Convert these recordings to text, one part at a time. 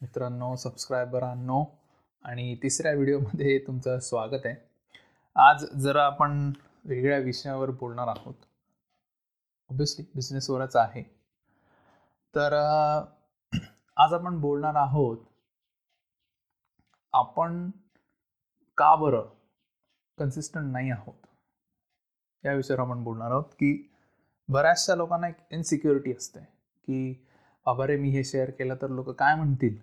मित्रांनो सबस्क्रायबरांनो आणि तिसऱ्या व्हिडिओमध्ये तुमचं स्वागत आहे. आज जरा आपण वेगळ्या विषयावर बोलणार आहोत. ऑब्विसली बिझनेसवरच आहे. तर आज आपण बोलणार आहोत आपण का बरं कन्सिस्टंट नाही आहोत? या विषयावर आपण बोलणार आहोत की बऱ्याचशा लोकांना एक इनसिक्युरिटी असते की बाबा रे मी हे शेअर केलं तर लोक काय म्हणतील?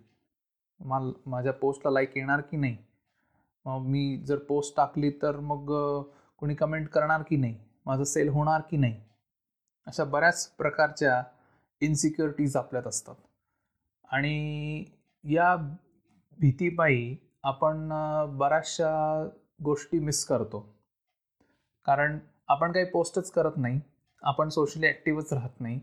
माल माझ्या पोस्टला लाईक येणार की नाही? मग मी जर पोस्ट टाकली तर मग कोणी कमेंट करणार की नाही? माझं सेल होणार की नाही? अशा बऱ्याच प्रकारच्या इन्सिक्युरिटीज आपल्यात असतात. आणि या भीतीपायी आपण बऱ्याचशा गोष्टी मिस करतो. कारण आपण काही पोस्टच करत नाही. आपण सोशली ॲक्टिव्हच राहत नाही.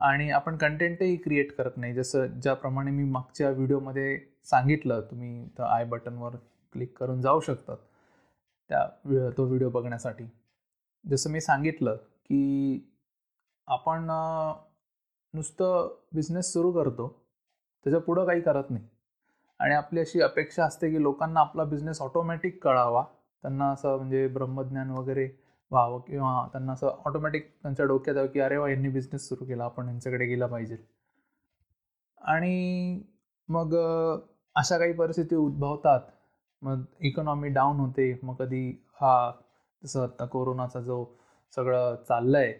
आणि आपण कंटेंटही क्रिएट करत नाही. जसं ज्याप्रमाणे मी मागच्या व्हिडिओमध्ये सांगितलं तुम्ही तर आय बटनवर क्लिक करून जाऊ शकतात त्या तो व्हिडिओ बघण्यासाठी. जसं मी सांगितलं की आपण नुसतं बिझनेस सुरू करतो त्याच्या पुढं काही करत नाही. आणि आपली अशी अपेक्षा असते की लोकांना आपला बिझनेस ऑटोमॅटिक कळावा. त्यांना असं म्हणजे ब्रह्मज्ञान वगैरे व्हावं किंवा त्यांना असं ऑटोमॅटिक त्यांच्या डोक्यात यावं की अरे वा यांनी बिझनेस सुरू केला आपण यांच्याकडे गेला पाहिजे. आणि मग अशा काही परिस्थिती उद्भवतात. मग इकॉनॉमी डाऊन होते. मग कधी हा जसं आता कोरोनाचा जो सगळं चाललं आहे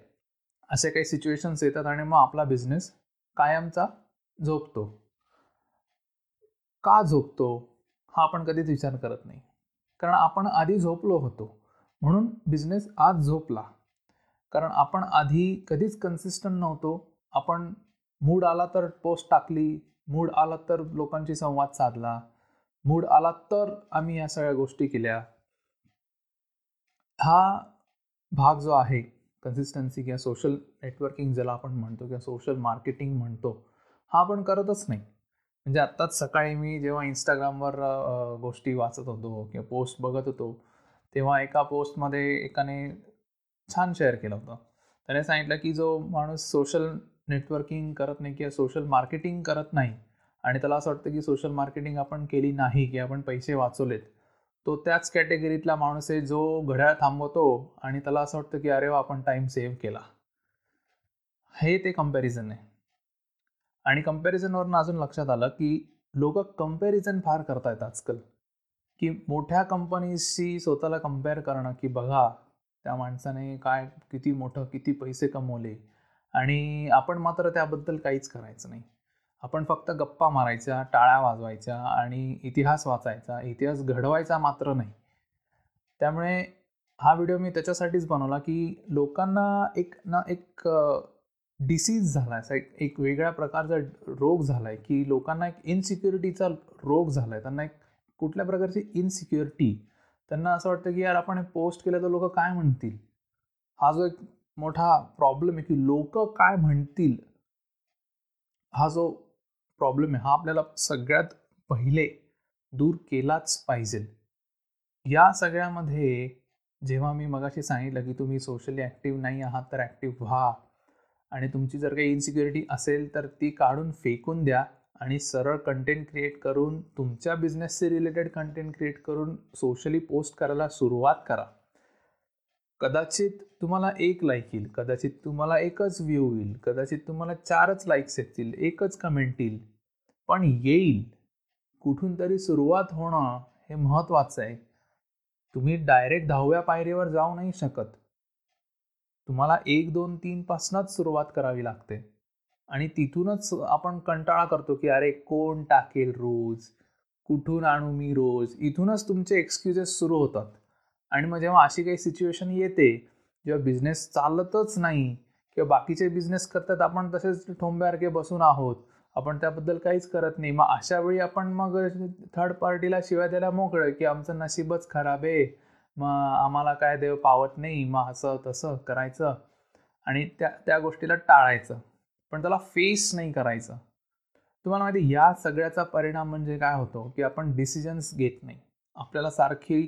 असे काही सिच्युएशन्स येतात आणि मग आपला बिझनेस कायमचा झोपतो. का झोपतो? हा आपण कधीच विचार करत नाही. कारण आपण आधी झोपलो होतो. म्हणून बिझनेस आज झोपला. कारण आपण आधी कधीच कन्सिस्टंट नव्हतो. आपण मूड आला तर पोस्ट टाकली मूड आला तर लोकांशी संवाद साधला मूड आला तर आम्ही या सगळ्या गोष्टी केल्या. हा भाग जो आहे कन्सिस्टन्सी किंवा सोशल नेटवर्किंग ज्याला आपण म्हणतो किंवा सोशल मार्केटिंग म्हणतो हा आपण करतच नाही. म्हणजे आत्ताच सकाळी मी जेव्हा इंस्टाग्रामवर गोष्टी वाचत होतो किंवा पोस्ट बघत होतो तेव्हा एका पोस्टमध्ये एकाने छान शेअर केलं होतं. त्याने सांगितलं की जो माणूस सोशल नेटवर्किंग करत नाही किंवा सोशल मार्केटिंग करत नाही आणि त्याला असं वाटतं की सोशल मार्केटिंग आपण केली नाही की आपण पैसे वाचवलेत तो त्याच कॅटेगरीतला माणूस आहे जो घड्याळ थांबवतो आणि त्याला असं वाटतं की अरे वा आपण टाईम सेव्ह केला. हे ते कंपॅरिझन आहे. आणि कम्पॅरिझनवरून अजून लक्षात आलं की लोक कंपॅरिझन फार करतायत आजकाल. की मोठ्या कंपनीजशी स्वतःला कंपेअर करणं की बघा त्या माणसाने काय किती मोठं किती पैसे कमवले. आणि आपण मात्र त्याबद्दल काहीच करायचं नाही. आपण फक्त गप्पा मारायच्या टाळ्या वाजवायच्या आणि इतिहास वाचायचा. इतिहास घडवायचा मात्र नाही. त्यामुळे हा व्हिडिओ मी त्याच्यासाठीच बनवला की लोकांना एक ना एक डिसीज झाला आहे एक वेगळ्या प्रकारचा रोग झाला आहे की लोकांना एक इनसिक्युरिटीचा रोग झाला आहे त्यांना एक कुठल्या प्रकारची इनसिक्युरिटी त्यांना असं वाटतं की यार आपण पोस्ट केलं तर लोक काय म्हणतील? हा जो एक मोठा प्रॉब्लेम आहे की लोक काय म्हणतील? हा जो प्रॉब्लेम आहे हा आपल्याला सगळ्यात पहिले दूर केलाच पाहिजे. या सगळ्यामध्ये जेव्हा मी मगाशी सांगितलं की तुम्ही सोशली ॲक्टिव्ह नाही आहात तर ॲक्टिव्ह व्हा. आणि तुमची जर काही इन्सिक्युरिटी असेल तर ती काढून फेकून द्या. आणि सरळ कंटेंट क्रिएट करून तुमच्या बिझनेसशी रिलेटेड कंटेंट क्रिएट करून सोशली पोस्ट करायला सुरुवात करा. कदाचित तुम्हाला एक लाईक येईल कदाचित तुम्हाला एकच व्ह्यू येईल कदाचित तुम्हाला चारच लाईक्स येतील एकच कमेंट येईल. पण येईल. कुठून तरी सुरुवात होणं हे महत्त्वाचं आहे. तुम्ही डायरेक्ट दहाव्या पायरीवर जाऊ नाही शकत. तुम्हाला एक दोन तीनपासूनच सुरुवात करावी लागते. आणि तिथूनच आपण कंटाळा करतो की अरे कोण टाकेल रोज? कुठून आणू मी रोज? इथूनच तुमचे एक्सक्युजेस सुरू होतात. आणि मग जेव्हा अशी काही सिच्युएशन येते जेव्हा बिझनेस चालतच नाही किंवा बाकीचे बिझनेस करतात आपण तसेच ठोंब्यासारखे बसून आहोत आपण त्याबद्दल काहीच करत नाही. मग अशा वेळी आपण मग थर्ड पार्टीला शिवाय द्यायला मोकळं की आमचं नशीबच खराब आहे. मग आम्हाला काय देव पावत नाही. मग असं तसं करायचं आणि त्या त्या गोष्टीला टाळायचं. पण त्याला फेस नाही करायचं. तुम्हाला माहिती या सगळ्याचा परिणाम म्हणजे काय होतो की आपण डिसिजन्स घेत नाही. आपल्याला सारखी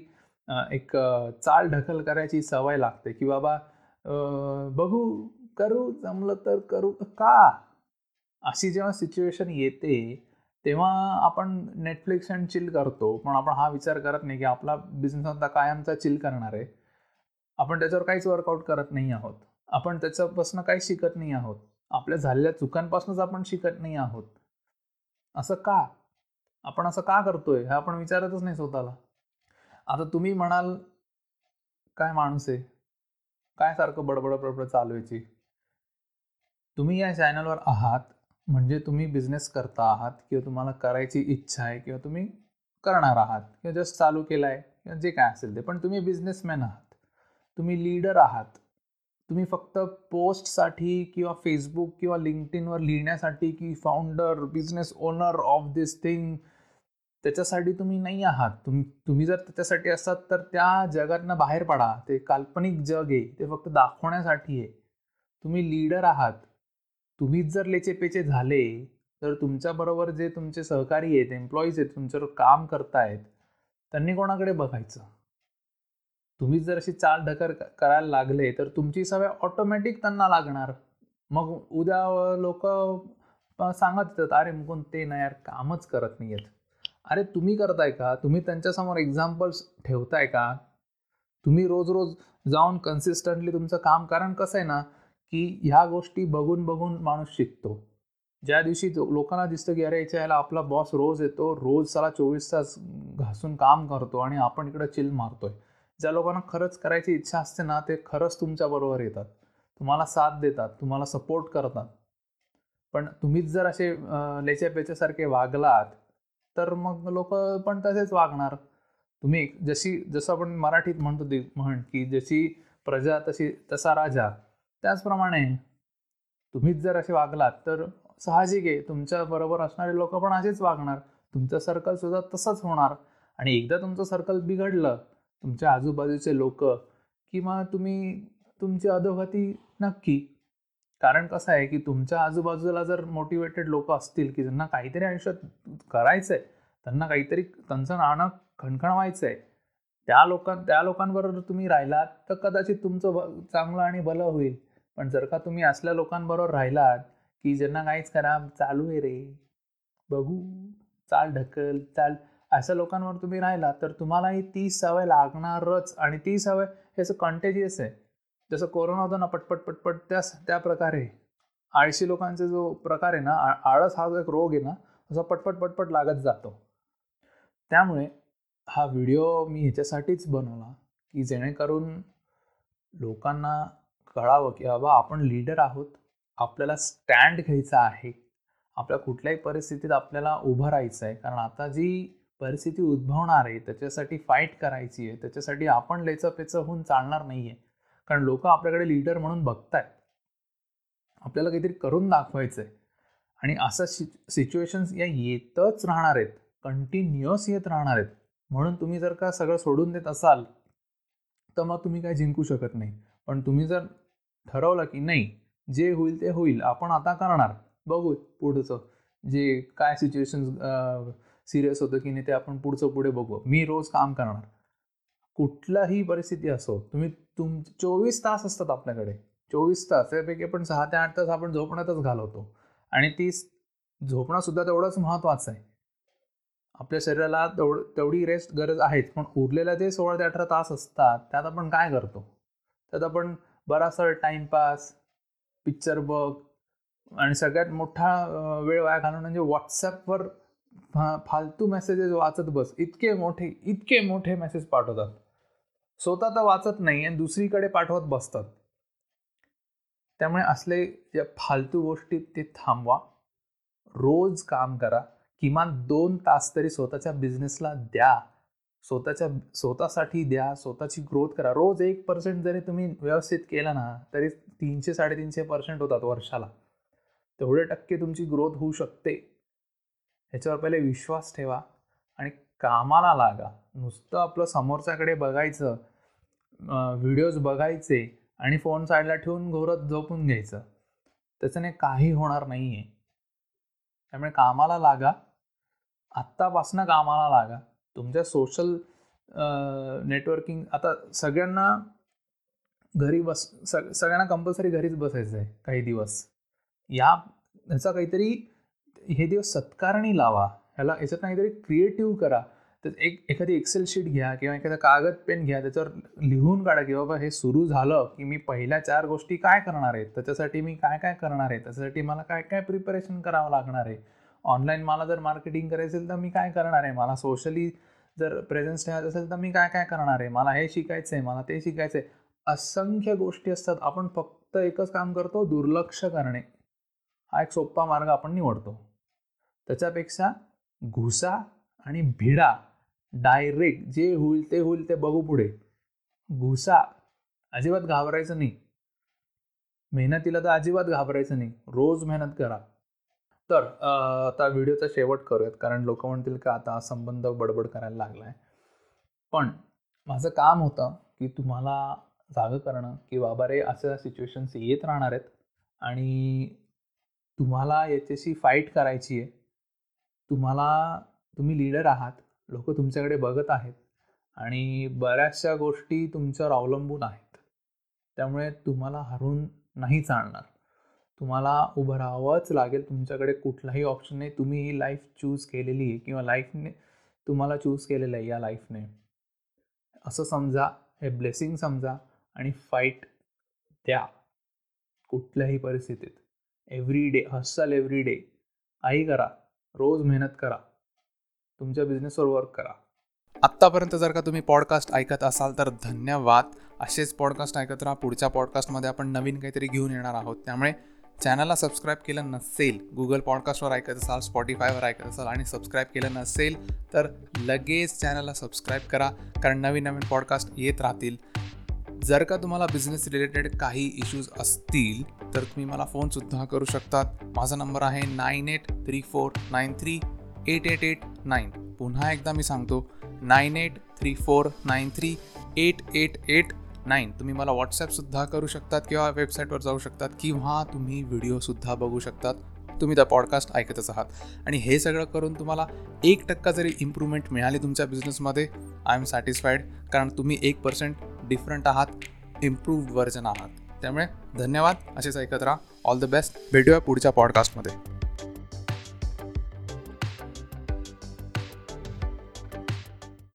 एक चाल ढकल करायची सवय लागते की बाबा बघू करू जमलं तर करू का? अशी जेव्हा सिच्युएशन येते तेव्हा आपण नेटफ्लिक्स अँड चिल करतो पण आपण हा विचार करत नाही की आपला बिझनेस आता कायमचा चिल करणार आहे. आपण त्याच्यावर काहीच वर्कआउट करत नाही आहोत. आपण त्याच्यापासून काही शिकत नाही आहोत. आपल्या झालेल्या चुकांपासूनच आपण शिकत नाही आहोत. असं का? आपण असं का करतोय? हे आपण विचारतच नाही स्वतःला. आता तुम्ही म्हणाल काय माणूस आहे? काय सारखं बडबड बडबड चालवायची तुम्ही या चॅनलवर आहात म्हणजे तुम्ही बिझनेस करता आहात किंवा तुम्हाला करायची इच्छा आहे किंवा तुम्ही करणार आहात किंवा जस्ट चालू केला आहे किंवा जे काय असेल ते पण तुम्ही बिझनेसमॅन आहात. तुम्ही लीडर आहात. तुम्ही फक्त पोस्टसाठी किंवा फेसबुक किंवा लिंक्डइनवर लिहिण्यासाठी की founder business owner of this thing त्याच्यासाठी तुम्ही नाही आहात. तुम्ही तुम्ही जर त्याच्यासाठी असतात तर त्या जगातनं बाहेर पडा. ते काल्पनिक जग आहे. ते फक्त दाखवण्यासाठी आहे. तुम्ही लीडर आहात. तुम्हीच जर लेचेपेचे झाले तर तुमच्याबरोबर जे तुमचे सहकारी आहेत एम्प्लॉईज आहेत तुमच्यावर काम करतायत त्यांनी कोणाकडे बघायचं? तुम्ही जर अशी चाल ढकर करायला लागले तर तुमची सवय ऑटोमॅटिक त्यांना लागणार. मग उद्या लोक सांगत येतात अरे मुकुंद ते ना यार कामच करत नाही आहेत अरे तुम्ही करताय का? तुम्ही त्यांच्यासमोर एक्झाम्पल्स ठेवताय का? तुम्ही रोज रोज जाऊन कन्सिस्टंटली तुमचं काम कारण कसं आहे ना की ह्या गोष्टी बघून बघून माणूस शिकतो. ज्या दिवशी लोकांना दिसतं की अरे याच्या ह्याला आपला बॉस रोज येतो रोज त्याला चोवीस तास घासून काम करतो आणि आपण इकडं चिल मारतोय. ज्या लोकांना खरंच करायची इच्छा असते ना ते खरंच तुमच्याबरोबर येतात. तुम्हाला साथ देतात तुम्हाला सपोर्ट करतात. पण तुम्हीच जर असे लेच्या पेच्यासारखे वागलात तर मग लोक पण तसेच वागणार. तुम्ही जशी जसं आपण मराठीत म्हणतो म्हण की जशी प्रजा तशी तसा राजा. त्याचप्रमाणे तुम्हीच जर असे वागलात तर साहजिक आहे तुमच्याबरोबर असणारे लोक पण असेच वागणार. तुमचं सर्कल सुद्धा तसंच होणार. आणि एकदा तुमचं सर्कल बिघडलं तुमच्या आजूबाजूचे लोक किंवा तुम्ही तुमची अधोगती नक्की. कारण कसं आहे की तुमच्या आजूबाजूला जर मोटिवेटेड लोक असतील की ज्यांना काहीतरी आयुष्यात करायचं आहे त्यांना काहीतरी त्यांचं नाणं खणखणवायचं आहे त्या लोकां त्या लोकांबरोबर तुम्ही राहिलात तर कदाचित तुमचं चांगलं आणि भलं होईल. पण जर का तुम्ही असल्या लोकांबरोबर राहिलात की ज्यांना काहीच करा चालू आहे रे. बघू. चाल ढकल चाल. अशा लोकांवर तुम्ही राहिला तर तुम्हालाही ती सवय लागणारच. आणि ती सवय हे असं कंटेजियस आहे. जसं कोरोना होता ना पटपट पटपट त्या त्या प्रकारे. आळशी लोकांचा जो प्रकार आहे ना आळस हा जो एक रोग आहे ना असा पटपट पटपट लागत जातो. त्यामुळे हा व्हिडिओ मी ह्याच्यासाठीच बनवला की जेणेकरून लोकांना कळावं की बाबा आपण लीडर आहोत. आपल्याला स्टँड घ्यायचा आहे. आपल्या कुठल्याही परिस्थितीत आपल्याला उभं राहायचं आहे. कारण आता जी परिस्थिती उद्भवणार आहे त्याच्यासाठी फाईट करायची आहे त्याच्यासाठी आपण लेचं पेचं होऊन चालणार नाही आहे कारण लोक आपल्याकडे लीडर म्हणून बघतायत. आपल्याला काहीतरी करून दाखवायचं आहे आणि असं सि सिच्युएशन्स या येतच राहणार आहेत. कंटिन्युअस येत राहणार आहेत. म्हणून तुम्ही जर का सगळं सोडून देत असाल तर मग तुम्ही काय जिंकू शकत नाही. पण तुम्ही जर ठरवलं की नाही जे होईल ते होईल आपण आता करणार. बघू पुढचं. जे काय सिच्युएशन्स सिरियस होतं की नाही ते आपण पुढचं पुढे बघू. मी रोज काम करणार. कुठलाही परिस्थिती असो तुम्ही तुम चोवीस तास असतात आपल्याकडे. चोवीस तास त्यापैकी आपण सहा ते आठ तास आपण झोपण्यातच घालवतो. आणि ती झोपणं सुद्धा तेवढंच महत्त्वाचं आहे. आपल्या शरीराला तेवढ तेवढी रेस्ट गरज आहेच. पण उरलेल्या जे सोळा ते अठरा तास असतात त्यात आपण काय करतो? त्यात आपण बराचसा टाईमपास पिक्चर बघ आणि सगळ्यात मोठा वेळ वाया घालून म्हणजे व्हॉट्सॲपवर फालतू मेसेजेस वाचत बस. इतके मोठे इतके मोठे मेसेज पाठवतात. स्वतः तर वाचत नाही आणि दुसरीकडे पाठवत बसतात. त्यामुळे असले ज्या फालतू गोष्टी ते थांबवा. रोज काम करा. किमान दोन तास तरी स्वतःच्या बिझनेसला द्या. स्वतःच्या स्वतःसाठी द्या. स्वतःची ग्रोथ करा. रोज एक पर्सेंट जरी तुम्ही व्यवस्थित केला ना तरी तीनशे साडेतीनशे पर्सेंट होतात वर्षाला. तेवढे टक्के तुमची ग्रोथ होऊ शकते. ह्याच्यावर पहिले विश्वास ठेवा आणि कामाला लागा. नुसतं आपलं समोरच्याकडे बघायचं व्हिडिओज बघायचे आणि फोन साईडला ठेवून घोरत झोपून घ्यायचं. त्याच्याने काही होणार नाही आहे त्यामुळे कामाला लागा. आत्तापासनं कामाला लागा. तुमच्या सोशल नेटवर्किंग आता सगळ्यांना घरी बस सग सगळ्यांना कंपल्सरी घरीच बसायचं आहे काही दिवस. या ह्याचा काहीतरी हे दिवस सत्कारणी लावा. ह्याला याच्यात काहीतरी क्रिएटिव्ह करा. तर एक एखादी एक्सेल शीट घ्या किंवा एखादा कागद पेन घ्या त्याच्यावर लिहून काढा की बाबा हे सुरू झालं की मी पहिल्या चार गोष्टी काय करणार आहेत त्याच्यासाठी मी काय काय करणार आहे? त्याच्यासाठी मला काय काय प्रिपरेशन करावं लागणार आहे? ऑनलाईन मला जर मार्केटिंग करायचं असेल तर मी काय करणार आहे? मला सोशली जर प्रेझेन्स ठेवायचं असेल तर मी काय काय करणार आहे? मला हे शिकायचं आहे मला ते शिकायचं आहे. असंख्य गोष्टी असतात. आपण फक्त एकच काम करतो दुर्लक्ष करणे. हा एक सोपा मार्ग आपण निवडतो. त्याच्यापेक्षा घुसा आणि भिडा डायरेक्ट जे होईल ते होईल ते बघू पुढे. घुसा. अजिबात घाबरायचं नाही. मेहनतीला तर अजिबात घाबरायचं नाही. रोज मेहनत करा. तर आता व्हिडिओचा शेवट करूयात कारण लोक म्हणतील का आता संबंध बडबड करायला लागला आहे पण माझं काम होतं की तुम्हाला जागं करणं की बाबा रे अशा सिच्युएशन्स येत राहणार आहेत आणि तुम्हाला याच्याशी फाईट करायची आहे. तुम्हाला तुम्ही लीडर आहात लोक तुमच्याकडे बघत आहेत आणि बऱ्याचशा गोष्टी तुमच्यावर अवलंबून आहेत. त्यामुळे तुम्हाला हरून नाही चालणार. तुम्हाला उभं राहावंच लागेल तुमच्याकडे कुठलाही ऑप्शन नाही. तुम्ही ही लाईफ चूज केलेली आहे किंवा लाईफने तुम्हाला चूज केलेलं आहे या लाईफने असं समजा हे ब्लेसिंग समजा आणि फाईट द्या. कुठल्याही परिस्थितीत. Every day hustle every day आई करा. रोज मेहनत करा. तुमच्या बिझनेसवर वर्क करा. आत्तापर्यंत जर का तुम्ही पॉडकास्ट ऐकत असाल तर धन्यवाद. असेच पॉडकास्ट ऐकत राहा. पुढच्या पॉडकास्टमध्ये आपण नवीन काहीतरी घेऊन येणार आहोत. त्यामुळे चॅनलला सबस्क्राईब केलं नसेल गुगल पॉडकास्टवर ऐकत असाल स्पॉटीफायवर ऐकत असाल आणि सबस्क्राईब केलं नसेल तर लगेच चॅनलला सबस्क्राईब करा. कारण नवीन नवीन पॉडकास्ट येत राहतील. जर का तुम्हाला बिझनेस रिलेटेड काही इश्यूज असतील तर तुम्ही मला फोनसुद्धा करू शकतात. माझा नंबर आहे nine eight three four nine three eight eight eight nine पुन्हा एकदा मी सांगतो nine eight three four nine three eight eight eight nine तुम्ही मला व्हॉट्सॲपसुद्धा करू शकतात किंवा वेबसाईटवर जाऊ शकतात किंवा तुम्ही व्हिडिओसुद्धा बघू शकतात. तुम्ही त्या पॉडकास्ट ऐकतच आहात. आणि हे सगळं करून तुम्हाला एक टक्का जरी इम्प्रूव्हमेंट मिळाली तुमच्या बिझनेसमध्ये आय एम सॅटिस्फाईड कारण तुम्ही एक पर्सेंट डिफरंट आहात इम्प्रूव्ड व्हर्जन आहात. त्यामुळे धन्यवाद. असेच ऐकत राहा. ऑल द बेस्ट भेटूया पुढच्या पॉडकास्टमध्ये